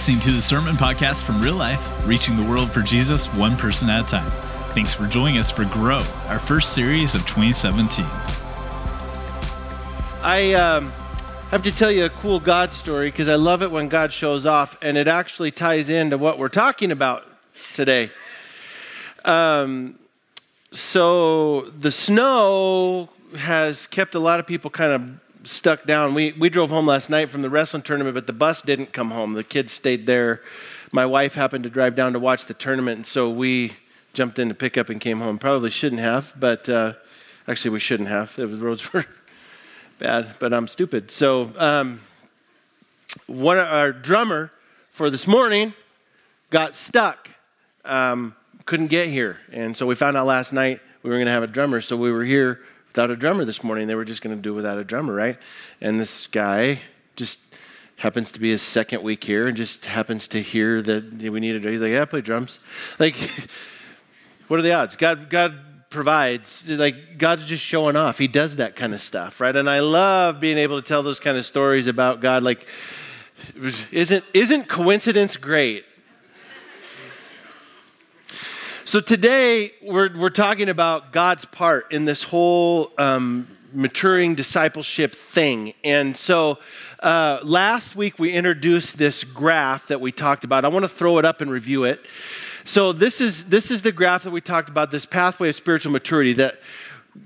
listening to the Sermon Podcast from Real Life, reaching the world for Jesus one person at a time. Thanks for joining us for Grow, our first series of 2017. I um, have to tell you a cool God story because I love it when God shows off, and it actually ties into what we're talking about today. Um, so the snow has kept a lot of people kind of stuck down. We, we drove home last night from the wrestling tournament, but the bus didn't come home. The kids stayed there. My wife happened to drive down to watch the tournament, and so we jumped in to pick up and came home. Probably shouldn't have, but uh, actually, we shouldn't have. The roads were bad, but I'm stupid. So, um, one our drummer for this morning got stuck, um, couldn't get here, and so we found out last night we were going to have a drummer. So we were here without a drummer this morning. They were just going to do without a drummer, right? And this guy just happens to be his second week here and just happens to hear that we need needed. He's like, "Yeah, I play drums." Like, what are the odds? God, God provides. Like God's just showing off. He does that kind of stuff, right? And I love being able to tell those kind of stories about God. Like, isn't isn't coincidence great? So today we're, we're talking about God's part in this whole um, maturing discipleship thing. And so uh, last week we introduced this graph that we talked about. I want to throw it up and review it. So this is this is the graph that we talked about. This pathway of spiritual maturity that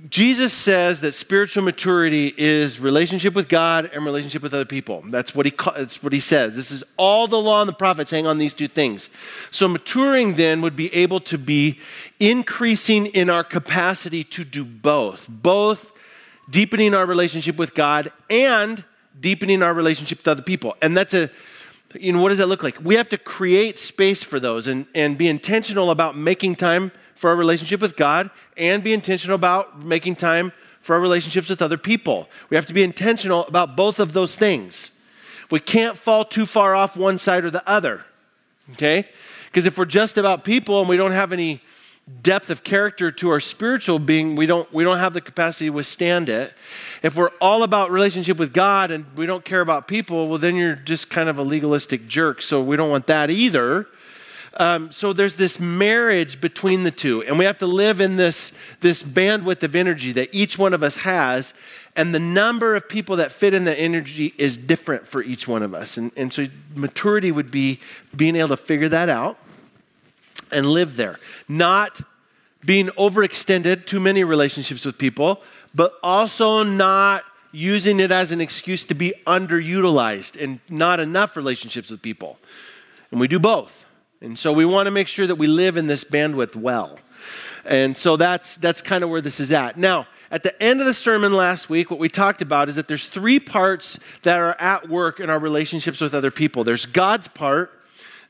Jesus says that spiritual maturity is relationship with God and relationship with other people. That's what he that's what he says. This is all the law and the prophets hang on these two things. So maturing then would be able to be increasing in our capacity to do both. Both deepening our relationship with God and deepening our relationship with other people. And that's a you know what does that look like? We have to create space for those and, and be intentional about making time for our relationship with God and be intentional about making time for our relationships with other people. We have to be intentional about both of those things. We can't fall too far off one side or the other, okay? Because if we're just about people and we don't have any depth of character to our spiritual being, we don't, we don't have the capacity to withstand it. If we're all about relationship with God and we don't care about people, well, then you're just kind of a legalistic jerk. So we don't want that either. Um, so there's this marriage between the two, and we have to live in this, this bandwidth of energy that each one of us has, and the number of people that fit in that energy is different for each one of us. And, and so maturity would be being able to figure that out and live there, not being overextended, too many relationships with people, but also not using it as an excuse to be underutilized and not enough relationships with people. And we do both. And so we want to make sure that we live in this bandwidth well. And so that's that's kind of where this is at. Now, at the end of the sermon last week, what we talked about is that there's three parts that are at work in our relationships with other people. There's God's part,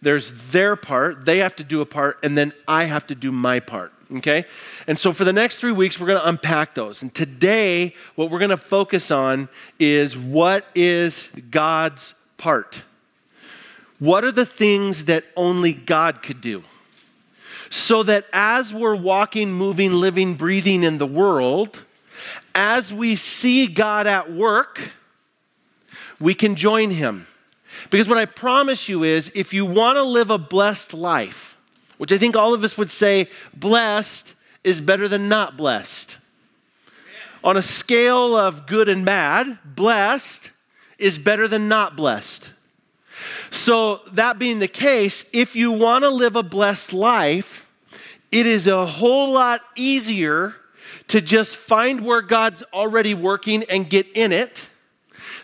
there's their part, they have to do a part, and then I have to do my part. Okay? And so for the next three weeks, we're going to unpack those. And today, what we're going to focus on is what is God's part? What are the things that only God could do? So that as we're walking, moving, living, breathing in the world, as we see God at work, we can join Him. Because what I promise you is if you want to live a blessed life, which I think all of us would say blessed is better than not blessed. On a scale of good and bad, blessed is better than not blessed. So, that being the case, if you want to live a blessed life, it is a whole lot easier to just find where God's already working and get in it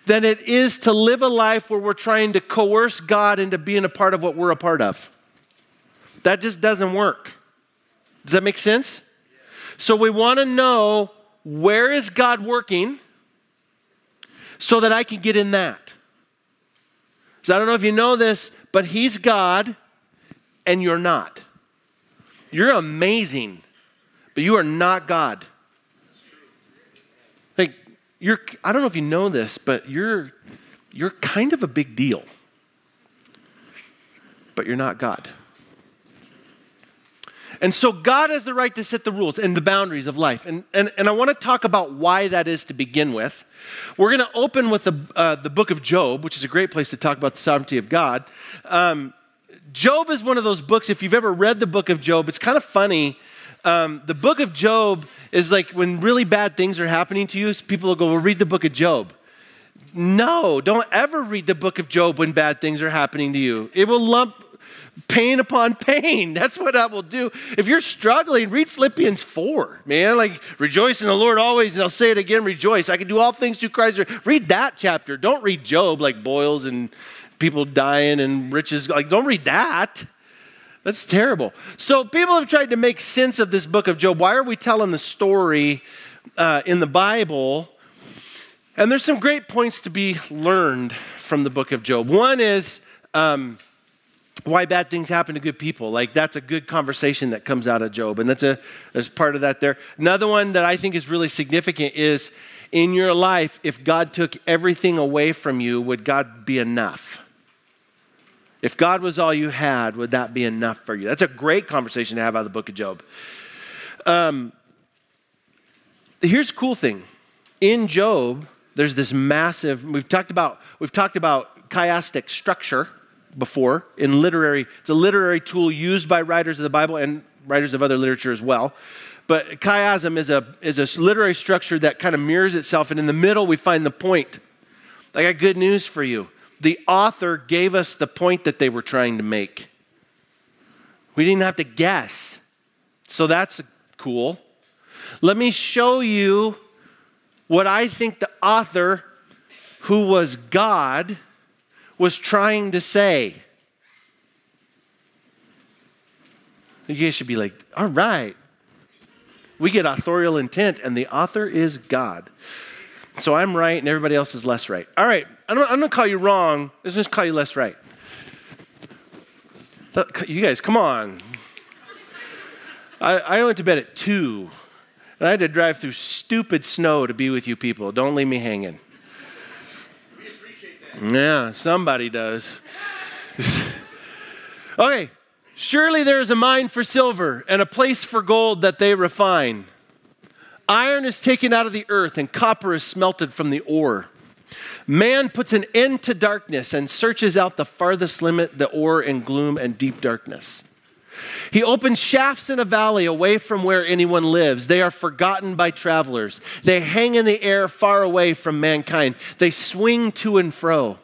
than it is to live a life where we're trying to coerce God into being a part of what we're a part of. That just doesn't work. Does that make sense? So we want to know where is God working so that I can get in that. So I don't know if you know this, but He's God and you're not. You're amazing, but you are not God. Like you're I don't know if you know this, but you're you're kind of a big deal. But you're not God. And so God has the right to set the rules and the boundaries of life. And, and, and I want to talk about why that is to begin with. We're going to open with the, uh, the book of Job, which is a great place to talk about the sovereignty of God. Um, Job is one of those books, if you've ever read the book of Job, it's kind of funny. Um, the book of Job is like when really bad things are happening to you, people will go, Well, read the book of Job. No, don't ever read the book of Job when bad things are happening to you. It will lump pain upon pain. That's what that will do. If you're struggling, read Philippians 4, man. Like, rejoice in the Lord always, and I'll say it again, rejoice. I can do all things through Christ. Read that chapter. Don't read Job, like boils and people dying and riches. Like, don't read that. That's terrible. So, people have tried to make sense of this book of Job. Why are we telling the story uh, in the Bible? And there's some great points to be learned from the book of Job. One is, um, why bad things happen to good people. Like that's a good conversation that comes out of Job, and that's a as part of that there. Another one that I think is really significant is in your life, if God took everything away from you, would God be enough? If God was all you had, would that be enough for you? That's a great conversation to have out of the book of Job. Um, here's a cool thing. In Job, there's this massive, we've talked about, we've talked about chiastic structure before in literary, it's a literary tool used by writers of the Bible and writers of other literature as well. But chiasm is a, is a literary structure that kind of mirrors itself, and in the middle we find the point. I got good news for you. The author gave us the point that they were trying to make. We didn't have to guess. So that's cool. Let me show you what I think the author, who was God, was trying to say. You guys should be like, all right. We get authorial intent, and the author is God. So I'm right, and everybody else is less right. All right, I'm going to call you wrong. Let's just call you less right. You guys, come on. I, I went to bed at 2, and I had to drive through stupid snow to be with you people. Don't leave me hanging. Yeah, somebody does. okay, surely there is a mine for silver and a place for gold that they refine. Iron is taken out of the earth and copper is smelted from the ore. Man puts an end to darkness and searches out the farthest limit, the ore in gloom and deep darkness. He opens shafts in a valley away from where anyone lives. They are forgotten by travelers. They hang in the air far away from mankind. They swing to and fro.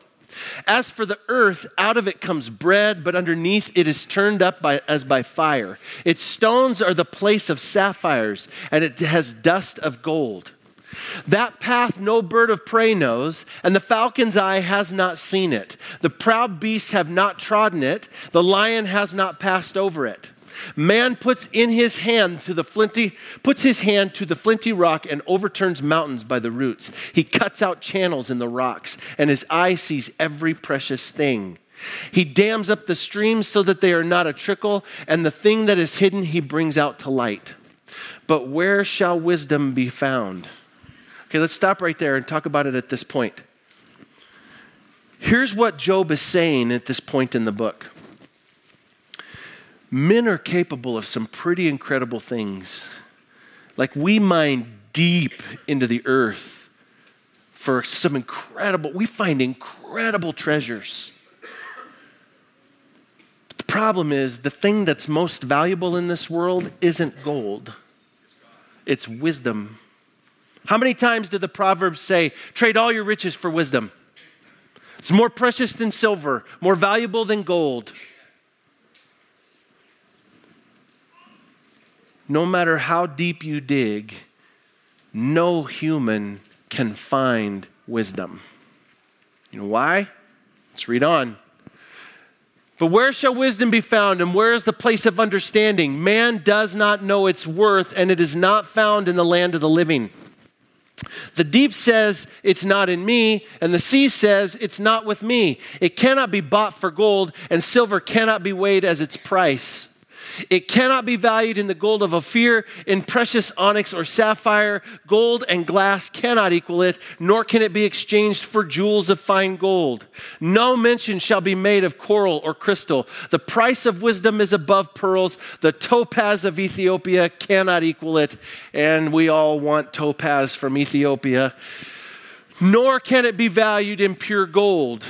As for the earth, out of it comes bread, but underneath it is turned up by, as by fire. Its stones are the place of sapphires, and it has dust of gold. That path no bird of prey knows, and the falcon's eye has not seen it. The proud beasts have not trodden it, the lion has not passed over it. Man puts in his hand to the flinty, puts his hand to the flinty rock and overturns mountains by the roots. He cuts out channels in the rocks, and his eye sees every precious thing. He dams up the streams so that they are not a trickle, and the thing that is hidden he brings out to light. But where shall wisdom be found? Okay, let's stop right there and talk about it at this point. Here's what Job is saying at this point in the book Men are capable of some pretty incredible things. Like we mine deep into the earth for some incredible, we find incredible treasures. But the problem is the thing that's most valuable in this world isn't gold, it's wisdom. How many times do the Proverbs say, trade all your riches for wisdom? It's more precious than silver, more valuable than gold. No matter how deep you dig, no human can find wisdom. You know why? Let's read on. But where shall wisdom be found, and where is the place of understanding? Man does not know its worth, and it is not found in the land of the living. The deep says, It's not in me, and the sea says, It's not with me. It cannot be bought for gold, and silver cannot be weighed as its price. It cannot be valued in the gold of Ophir, in precious onyx or sapphire. Gold and glass cannot equal it, nor can it be exchanged for jewels of fine gold. No mention shall be made of coral or crystal. The price of wisdom is above pearls. The topaz of Ethiopia cannot equal it. And we all want topaz from Ethiopia. Nor can it be valued in pure gold.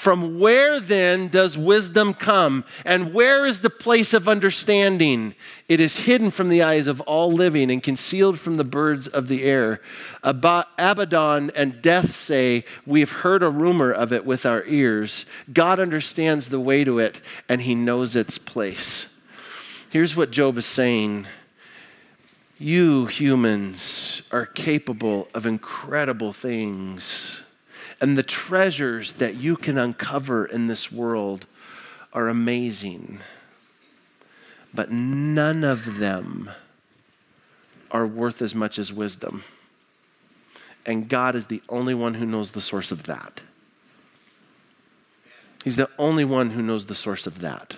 From where then does wisdom come? And where is the place of understanding? It is hidden from the eyes of all living and concealed from the birds of the air. Abaddon and death say, We have heard a rumor of it with our ears. God understands the way to it, and he knows its place. Here's what Job is saying You humans are capable of incredible things and the treasures that you can uncover in this world are amazing. But none of them are worth as much as wisdom. And God is the only one who knows the source of that. He's the only one who knows the source of that.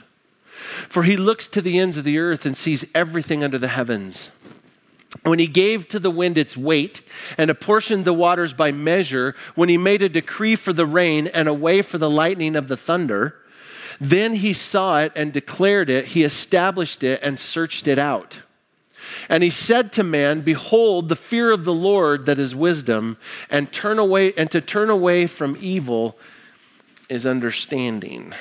For he looks to the ends of the earth and sees everything under the heavens when he gave to the wind its weight and apportioned the waters by measure, when he made a decree for the rain and a way for the lightning of the thunder, then he saw it and declared it, he established it and searched it out. And he said to man, Behold, the fear of the Lord that is wisdom, and turn away and to turn away from evil is understanding.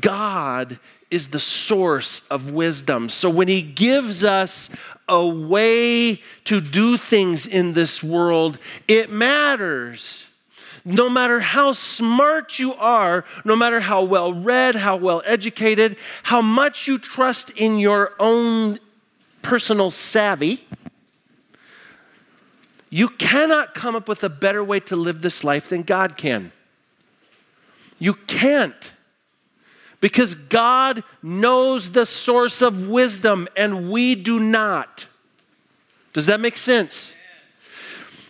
God is the source of wisdom. So when he gives us a way to do things in this world, it matters. No matter how smart you are, no matter how well read, how well educated, how much you trust in your own personal savvy, you cannot come up with a better way to live this life than God can. You can't. Because God knows the source of wisdom and we do not. Does that make sense?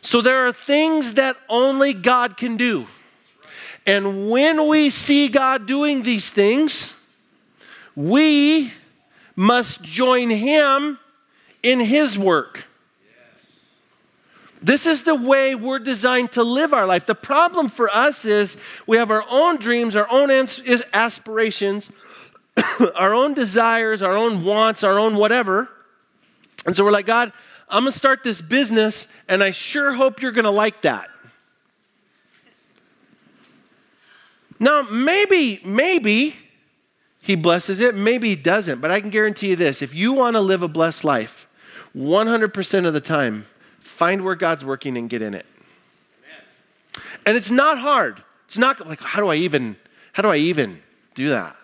So there are things that only God can do. And when we see God doing these things, we must join Him in His work. This is the way we're designed to live our life. The problem for us is we have our own dreams, our own aspirations, our own desires, our own wants, our own whatever. And so we're like, God, I'm going to start this business, and I sure hope you're going to like that. Now, maybe, maybe he blesses it, maybe he doesn't, but I can guarantee you this if you want to live a blessed life, 100% of the time, Find where God's working and get in it. Amen. And it's not hard. It's not like, how do I even, how do I even do that?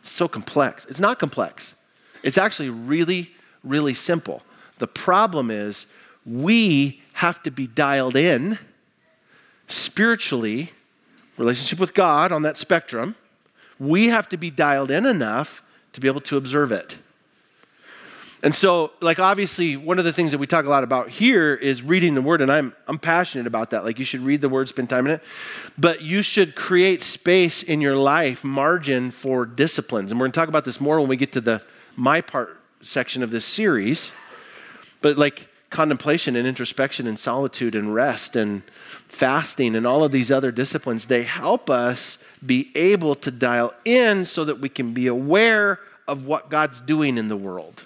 It's so complex. It's not complex. It's actually really, really simple. The problem is we have to be dialed in spiritually, relationship with God on that spectrum. We have to be dialed in enough to be able to observe it. And so, like, obviously, one of the things that we talk a lot about here is reading the word, and I'm, I'm passionate about that. Like, you should read the word, spend time in it, but you should create space in your life, margin for disciplines. And we're going to talk about this more when we get to the my part section of this series. But, like, contemplation and introspection and solitude and rest and fasting and all of these other disciplines, they help us be able to dial in so that we can be aware of what God's doing in the world.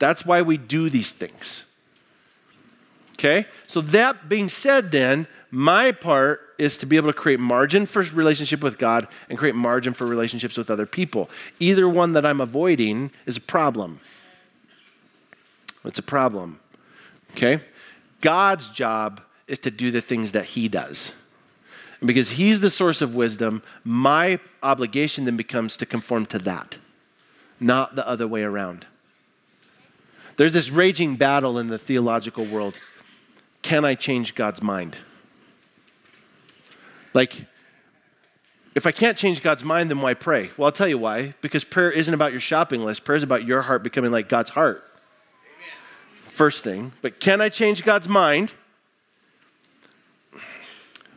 That's why we do these things. Okay? So, that being said, then, my part is to be able to create margin for relationship with God and create margin for relationships with other people. Either one that I'm avoiding is a problem. It's a problem. Okay? God's job is to do the things that He does. And because He's the source of wisdom, my obligation then becomes to conform to that, not the other way around. There's this raging battle in the theological world. Can I change God's mind? Like, if I can't change God's mind, then why pray? Well, I'll tell you why. Because prayer isn't about your shopping list, prayer is about your heart becoming like God's heart. Amen. First thing. But can I change God's mind?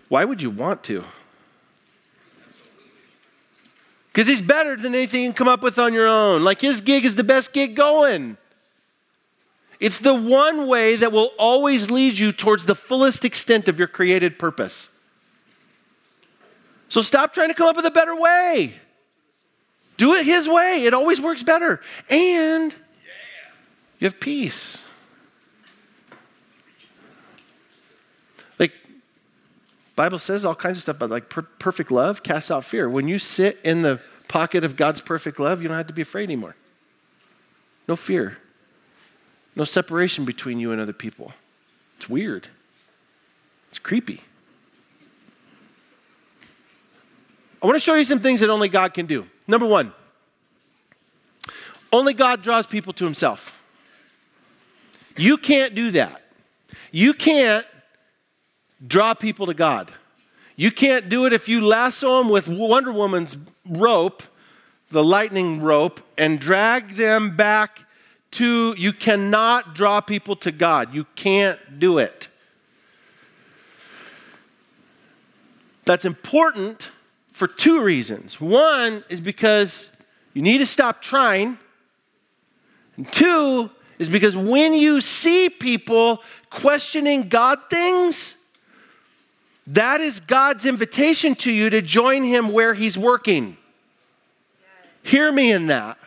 Why would you want to? Because he's better than anything you can come up with on your own. Like his gig is the best gig going. It's the one way that will always lead you towards the fullest extent of your created purpose. So stop trying to come up with a better way. Do it his way. It always works better. And you have peace. Like Bible says all kinds of stuff about like per- perfect love casts out fear. When you sit in the pocket of God's perfect love, you don't have to be afraid anymore. No fear. No separation between you and other people. It's weird. It's creepy. I want to show you some things that only God can do. Number one, only God draws people to himself. You can't do that. You can't draw people to God. You can't do it if you lasso them with Wonder Woman's rope, the lightning rope, and drag them back to. You cannot draw people to God. You can't do it. That's important for two reasons. One is because you need to stop trying, and two is because when you see people questioning God things, that is God's invitation to you to join Him where He's working. Hear me in that.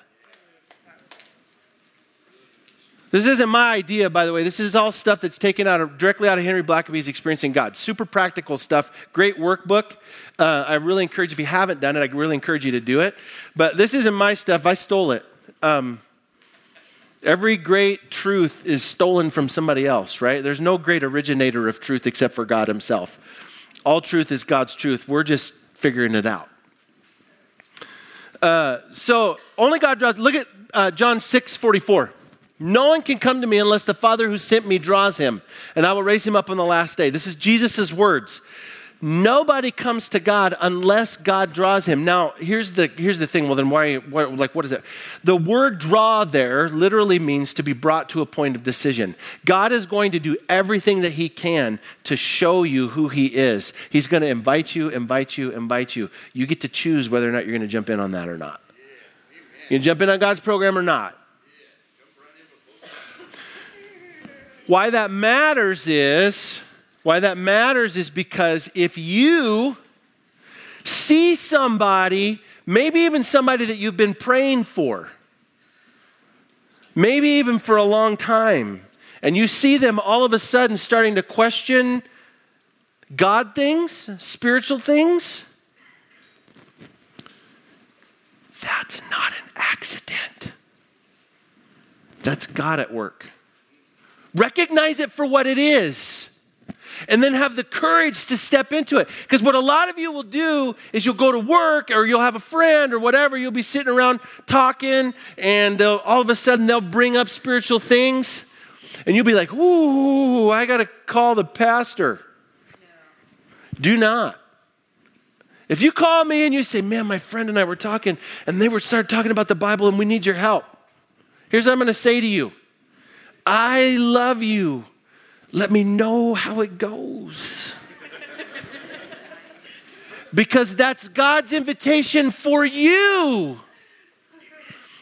This isn't my idea, by the way. This is all stuff that's taken out of, directly out of Henry Blackaby's Experiencing God. Super practical stuff. Great workbook. Uh, I really encourage, if you haven't done it, I really encourage you to do it. But this isn't my stuff. I stole it. Um, every great truth is stolen from somebody else, right? There's no great originator of truth except for God Himself. All truth is God's truth. We're just figuring it out. Uh, so only God draws. Look at uh, John 6 44. No one can come to me unless the Father who sent me draws him, and I will raise him up on the last day. This is Jesus' words. Nobody comes to God unless God draws him. Now, here's the, here's the thing. Well, then why, why, like, what is it? The word draw there literally means to be brought to a point of decision. God is going to do everything that he can to show you who he is. He's going to invite you, invite you, invite you. You get to choose whether or not you're going to jump in on that or not. You jump in on God's program or not. Why that matters is, why that matters is because if you see somebody, maybe even somebody that you've been praying for, maybe even for a long time, and you see them all of a sudden starting to question God things, spiritual things, that's not an accident. That's God at work. Recognize it for what it is. And then have the courage to step into it. Because what a lot of you will do is you'll go to work or you'll have a friend or whatever, you'll be sitting around talking, and uh, all of a sudden they'll bring up spiritual things. And you'll be like, ooh, I got to call the pastor. Do not. If you call me and you say, man, my friend and I were talking, and they were started talking about the Bible and we need your help, here's what I'm going to say to you I love you. Let me know how it goes. because that's God's invitation for you.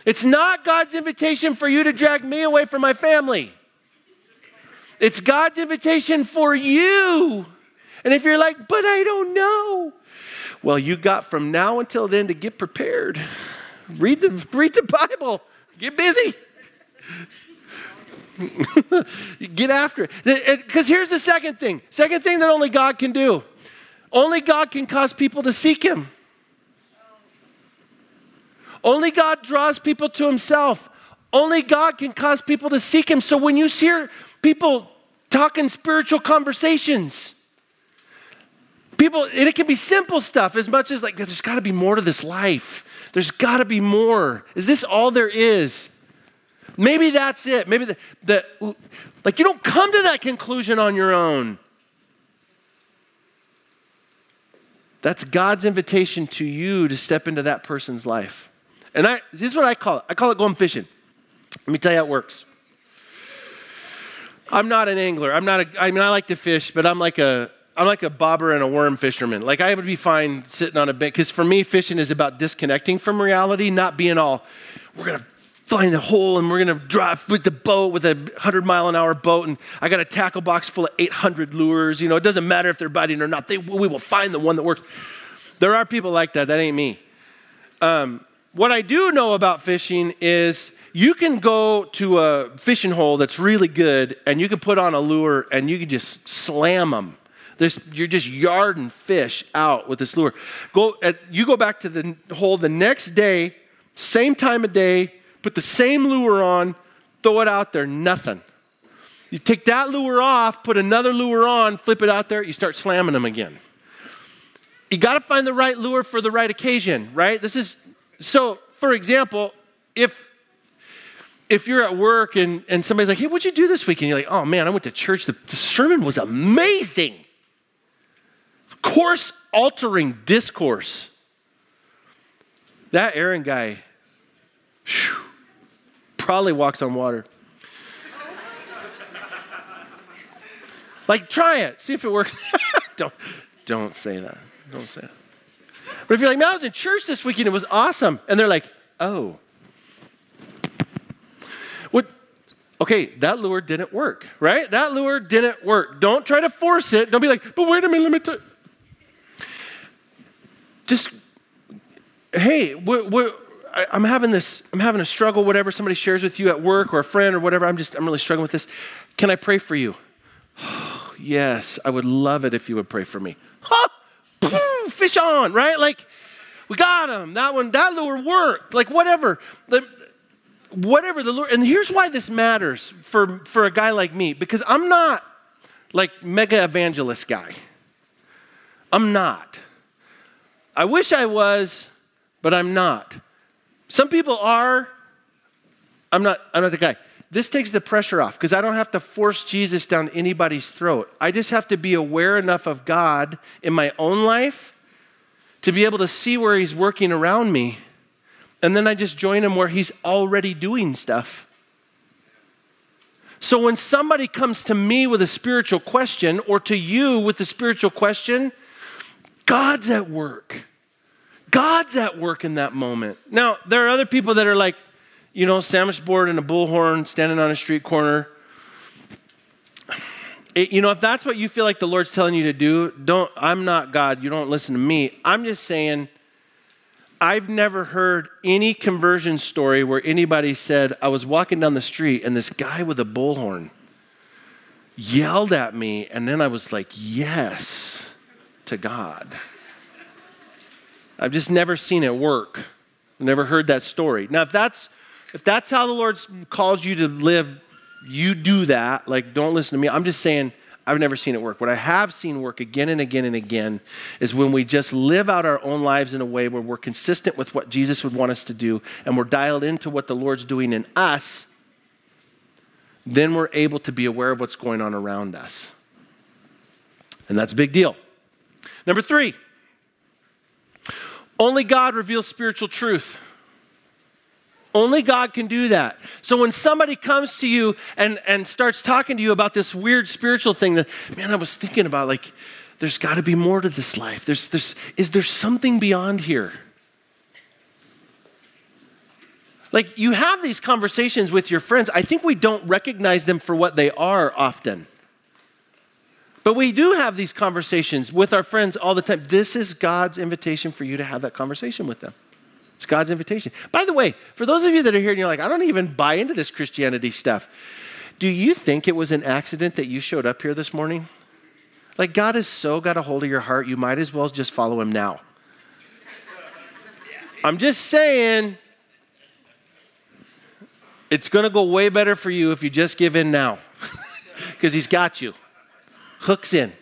It's not God's invitation for you to drag me away from my family. It's God's invitation for you. And if you're like, but I don't know, well, you got from now until then to get prepared. Read the, read the Bible, get busy. Get after it. Because here's the second thing. Second thing that only God can do. Only God can cause people to seek Him. Only God draws people to Himself. Only God can cause people to seek Him. So when you hear people talking spiritual conversations, people, and it can be simple stuff as much as like, there's got to be more to this life. There's got to be more. Is this all there is? Maybe that's it. Maybe the, the, like you don't come to that conclusion on your own. That's God's invitation to you to step into that person's life. And I, this is what I call it. I call it going fishing. Let me tell you how it works. I'm not an angler. I'm not a, I mean, I like to fish, but I'm like a, I'm like a bobber and a worm fisherman. Like I would be fine sitting on a bench because for me, fishing is about disconnecting from reality, not being all, we're gonna find a hole and we're gonna drive with the boat with a hundred mile an hour boat, and I got a tackle box full of 800 lures. You know, it doesn't matter if they're biting or not. They, we will find the one that works. There are people like that. That ain't me. Um, what I do know about fishing is you can go to a fishing hole that's really good and you can put on a lure and you can just slam them. There's, you're just yarding fish out with this lure. Go, at, you go back to the hole the next day, same time of day, put the same lure on, throw it out there, nothing. You take that lure off, put another lure on, flip it out there, you start slamming them again. You got to find the right lure for the right occasion, right? This is so. For example, if if you're at work and, and somebody's like, hey, what'd you do this week? And you're like, oh man, I went to church. The, the sermon was amazing. Course altering discourse. That Aaron guy whew, probably walks on water. like, try it, see if it works. don't, don't say that. Don't say that. But if you're like, man, I was in church this weekend, it was awesome. And they're like, oh. What? Okay, that lure didn't work, right? That lure didn't work. Don't try to force it. Don't be like, but wait a minute, let me tell Just, hey, we're, we're, I, I'm having this, I'm having a struggle, whatever somebody shares with you at work or a friend or whatever. I'm just, I'm really struggling with this. Can I pray for you? yes, I would love it if you would pray for me. Fish on, right? Like, we got him. That one, that lure worked. Like, whatever. The, whatever the lure. And here's why this matters for, for a guy like me, because I'm not like mega evangelist guy. I'm not. I wish I was, but I'm not. Some people are. I'm not, I'm not the guy. This takes the pressure off because I don't have to force Jesus down anybody's throat. I just have to be aware enough of God in my own life to be able to see where He's working around me. And then I just join Him where He's already doing stuff. So when somebody comes to me with a spiritual question or to you with a spiritual question, God's at work. God's at work in that moment. Now, there are other people that are like, you know, sandwich board and a bullhorn standing on a street corner. It, you know, if that's what you feel like the Lord's telling you to do, don't, I'm not God. You don't listen to me. I'm just saying, I've never heard any conversion story where anybody said, I was walking down the street and this guy with a bullhorn yelled at me, and then I was like, yes to God. I've just never seen it work. Never heard that story. Now, if that's if that's how the Lord calls you to live, you do that. Like, don't listen to me. I'm just saying, I've never seen it work. What I have seen work again and again and again is when we just live out our own lives in a way where we're consistent with what Jesus would want us to do and we're dialed into what the Lord's doing in us, then we're able to be aware of what's going on around us. And that's a big deal. Number three, only God reveals spiritual truth. Only God can do that. So when somebody comes to you and, and starts talking to you about this weird spiritual thing that, man, I was thinking about, like, there's got to be more to this life. There's, there's, is there something beyond here? Like, you have these conversations with your friends. I think we don't recognize them for what they are often. But we do have these conversations with our friends all the time. This is God's invitation for you to have that conversation with them. It's God's invitation. By the way, for those of you that are here and you're like, I don't even buy into this Christianity stuff, do you think it was an accident that you showed up here this morning? Like, God has so got a hold of your heart, you might as well just follow him now. I'm just saying, it's going to go way better for you if you just give in now, because he's got you. Hooks in.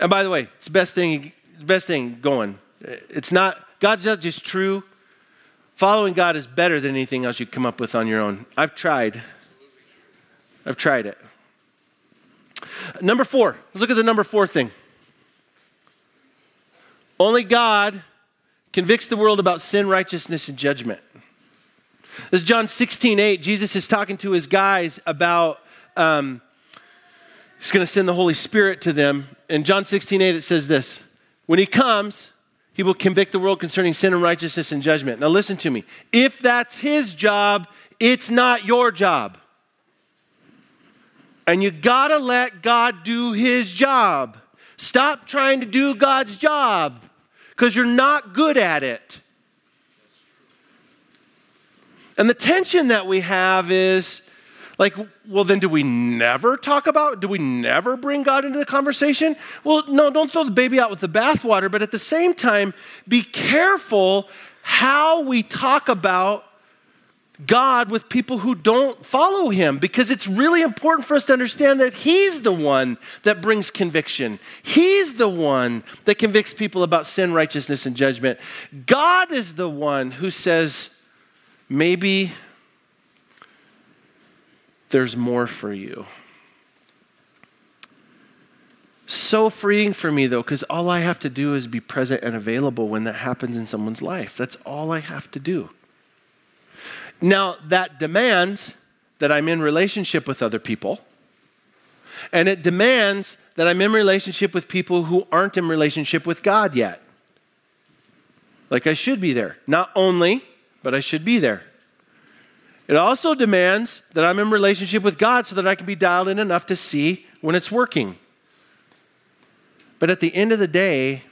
And by the way, it's the best thing, best thing going. It's not, God's not just true. Following God is better than anything else you come up with on your own. I've tried. I've tried it. Number four, let's look at the number four thing. Only God convicts the world about sin, righteousness, and judgment. This is John 16, 8. Jesus is talking to his guys about um, He's going to send the Holy Spirit to them. In John 16, 8, it says this When he comes, he will convict the world concerning sin and righteousness and judgment. Now, listen to me. If that's his job, it's not your job. And you got to let God do his job. Stop trying to do God's job because you're not good at it. And the tension that we have is like, well, then do we never talk about, do we never bring God into the conversation? Well, no, don't throw the baby out with the bathwater, but at the same time, be careful how we talk about God with people who don't follow him because it's really important for us to understand that he's the one that brings conviction. He's the one that convicts people about sin, righteousness, and judgment. God is the one who says, maybe there's more for you. So freeing for me, though, because all I have to do is be present and available when that happens in someone's life. That's all I have to do. Now, that demands that I'm in relationship with other people, and it demands that I'm in relationship with people who aren't in relationship with God yet. Like I should be there. Not only, but I should be there. It also demands that I'm in relationship with God so that I can be dialed in enough to see when it's working. But at the end of the day,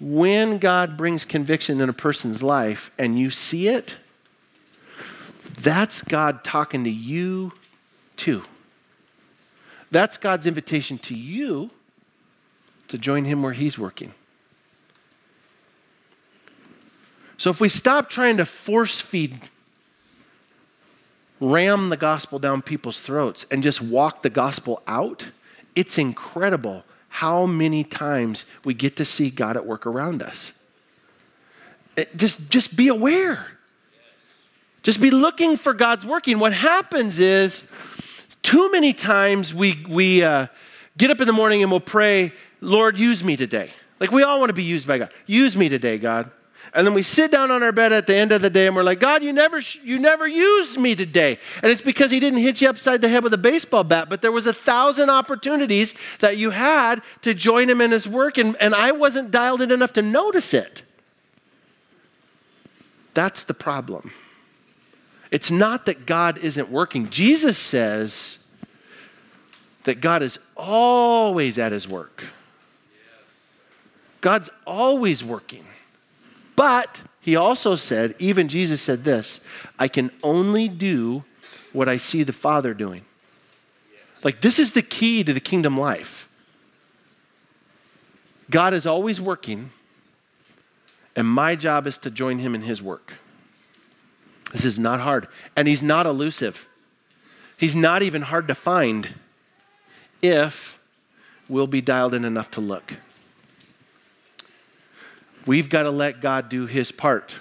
when God brings conviction in a person's life and you see it, that's God talking to you too. That's God's invitation to you to join Him where He's working. So if we stop trying to force feed ram the gospel down people's throats and just walk the gospel out, it's incredible how many times we get to see God at work around us. It, just, just be aware. Just be looking for God's working. What happens is, too many times we, we uh, get up in the morning and we'll pray, Lord, use me today. Like we all want to be used by God. Use me today, God. And then we sit down on our bed at the end of the day and we're like, God, you never, you never used me today. And it's because he didn't hit you upside the head with a baseball bat, but there was a thousand opportunities that you had to join him in his work, and, and I wasn't dialed in enough to notice it. That's the problem. It's not that God isn't working. Jesus says that God is always at his work. God's always working. But he also said, even Jesus said this I can only do what I see the Father doing. Like, this is the key to the kingdom life. God is always working, and my job is to join him in his work. This is not hard. And he's not elusive, he's not even hard to find if we'll be dialed in enough to look. We've got to let God do his part.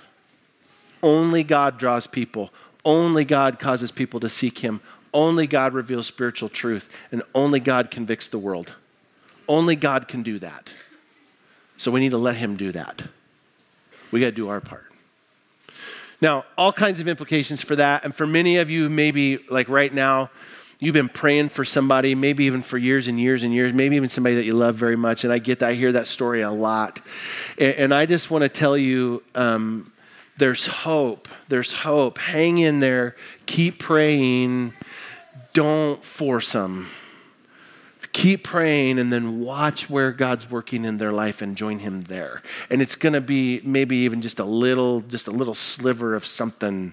Only God draws people. Only God causes people to seek him. Only God reveals spiritual truth. And only God convicts the world. Only God can do that. So we need to let him do that. We got to do our part. Now, all kinds of implications for that. And for many of you, maybe like right now, You've been praying for somebody, maybe even for years and years and years, maybe even somebody that you love very much. And I get that, I hear that story a lot. And, and I just want to tell you um, there's hope. There's hope. Hang in there. Keep praying. Don't force them. Keep praying and then watch where God's working in their life and join Him there. And it's going to be maybe even just a little, just a little sliver of something.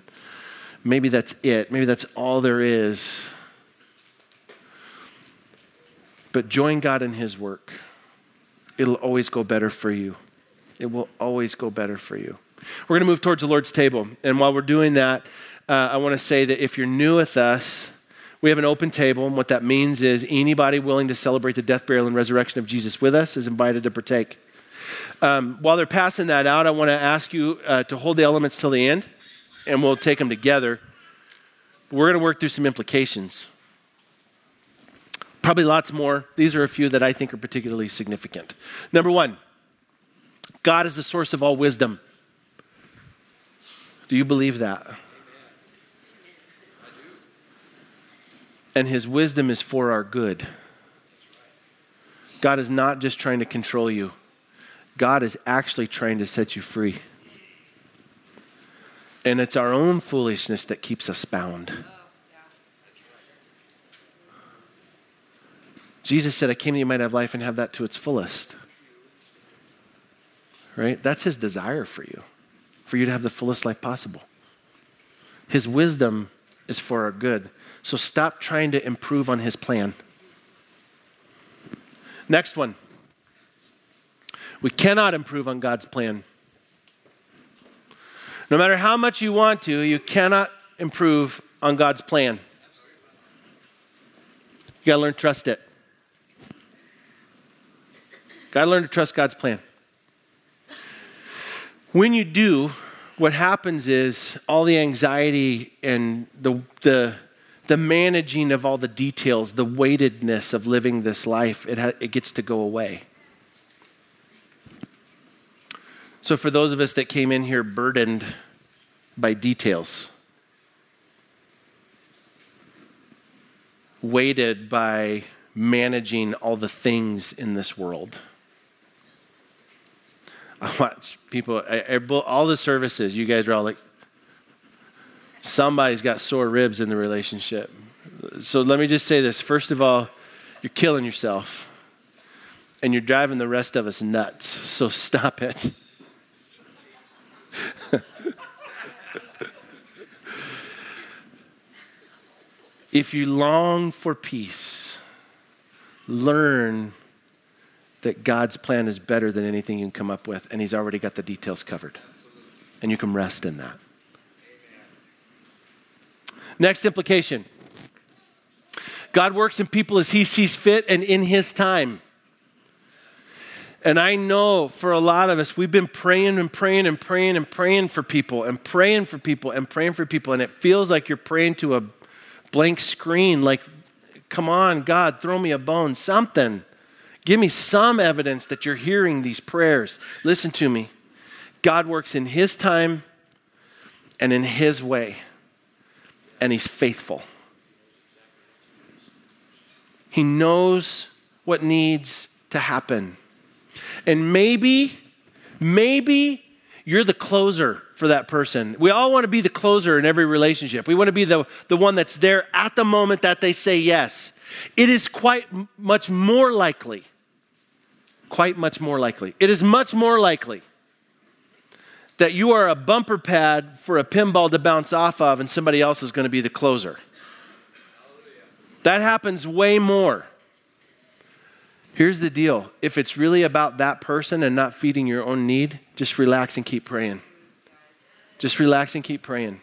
Maybe that's it. Maybe that's all there is but join God in His work. It'll always go better for you. It will always go better for you. We're going to move towards the Lord's table. And while we're doing that, uh, I want to say that if you're new with us, we have an open table. And what that means is anybody willing to celebrate the death, burial, and resurrection of Jesus with us is invited to partake. Um, while they're passing that out, I want to ask you uh, to hold the elements till the end, and we'll take them together. We're going to work through some implications. Probably lots more. These are a few that I think are particularly significant. Number one, God is the source of all wisdom. Do you believe that? And his wisdom is for our good. God is not just trying to control you, God is actually trying to set you free. And it's our own foolishness that keeps us bound. Jesus said, I came that you might have life and have that to its fullest. Right? That's his desire for you, for you to have the fullest life possible. His wisdom is for our good. So stop trying to improve on his plan. Next one. We cannot improve on God's plan. No matter how much you want to, you cannot improve on God's plan. You got to learn to trust it. Got to learn to trust God's plan. When you do, what happens is all the anxiety and the, the, the managing of all the details, the weightedness of living this life, it, ha- it gets to go away. So, for those of us that came in here burdened by details, weighted by managing all the things in this world, I watch people, I, I, all the services, you guys are all like, somebody's got sore ribs in the relationship. So let me just say this. First of all, you're killing yourself and you're driving the rest of us nuts. So stop it. if you long for peace, learn that God's plan is better than anything you can come up with, and He's already got the details covered. And you can rest in that. Next implication God works in people as He sees fit and in His time. And I know for a lot of us, we've been praying and praying and praying and praying for people and praying for people and praying for people. And it feels like you're praying to a blank screen, like, come on, God, throw me a bone, something. Give me some evidence that you're hearing these prayers. Listen to me. God works in His time and in His way, and He's faithful. He knows what needs to happen. And maybe, maybe you're the closer for that person. We all want to be the closer in every relationship. We want to be the, the one that's there at the moment that they say yes. It is quite much more likely, quite much more likely. It is much more likely that you are a bumper pad for a pinball to bounce off of and somebody else is going to be the closer. That happens way more. Here's the deal if it's really about that person and not feeding your own need, just relax and keep praying. Just relax and keep praying.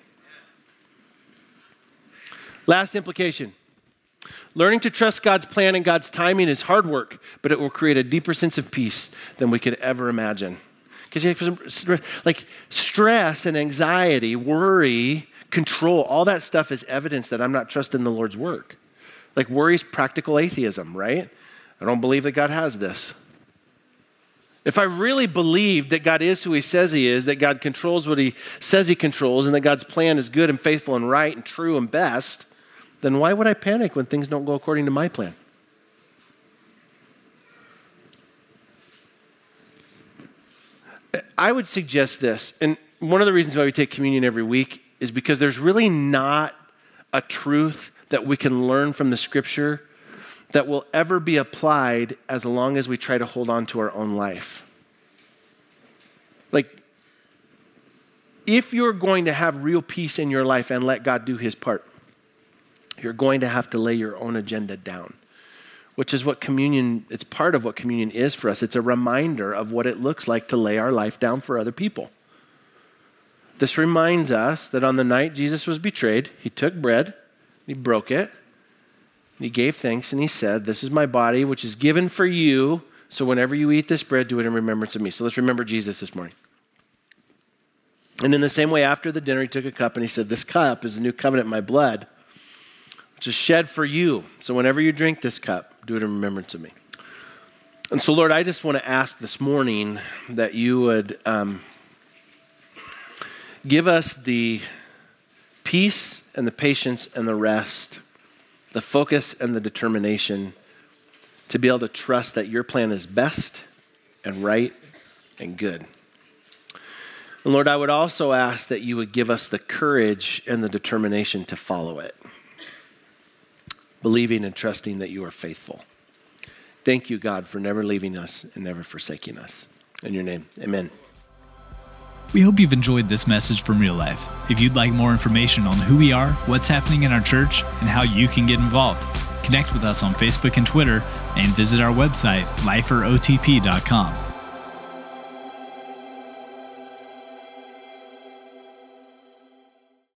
Last implication learning to trust God's plan and God's timing is hard work, but it will create a deeper sense of peace than we could ever imagine. Because like stress and anxiety, worry, control, all that stuff is evidence that I'm not trusting the Lord's work. Like worry is practical atheism, right? I don't believe that God has this. If I really believed that God is who He says He is, that God controls what He says He controls, and that God's plan is good and faithful and right and true and best, then why would I panic when things don't go according to my plan? I would suggest this, and one of the reasons why we take communion every week is because there's really not a truth that we can learn from the scripture that will ever be applied as long as we try to hold on to our own life. Like, if you're going to have real peace in your life and let God do his part, you're going to have to lay your own agenda down, which is what communion, it's part of what communion is for us. It's a reminder of what it looks like to lay our life down for other people. This reminds us that on the night Jesus was betrayed, he took bread, he broke it, he gave thanks and he said, This is my body, which is given for you. So whenever you eat this bread, do it in remembrance of me. So let's remember Jesus this morning. And in the same way, after the dinner, he took a cup and he said, This cup is the new covenant in my blood, which is shed for you. So whenever you drink this cup, do it in remembrance of me. And so, Lord, I just want to ask this morning that you would um, give us the peace and the patience and the rest the focus and the determination to be able to trust that your plan is best and right and good. And Lord, I would also ask that you would give us the courage and the determination to follow it, believing and trusting that you are faithful. Thank you, God, for never leaving us and never forsaking us. In your name, amen. We hope you've enjoyed this message from real life. If you'd like more information on who we are, what's happening in our church, and how you can get involved, connect with us on Facebook and Twitter and visit our website, liferotp.com.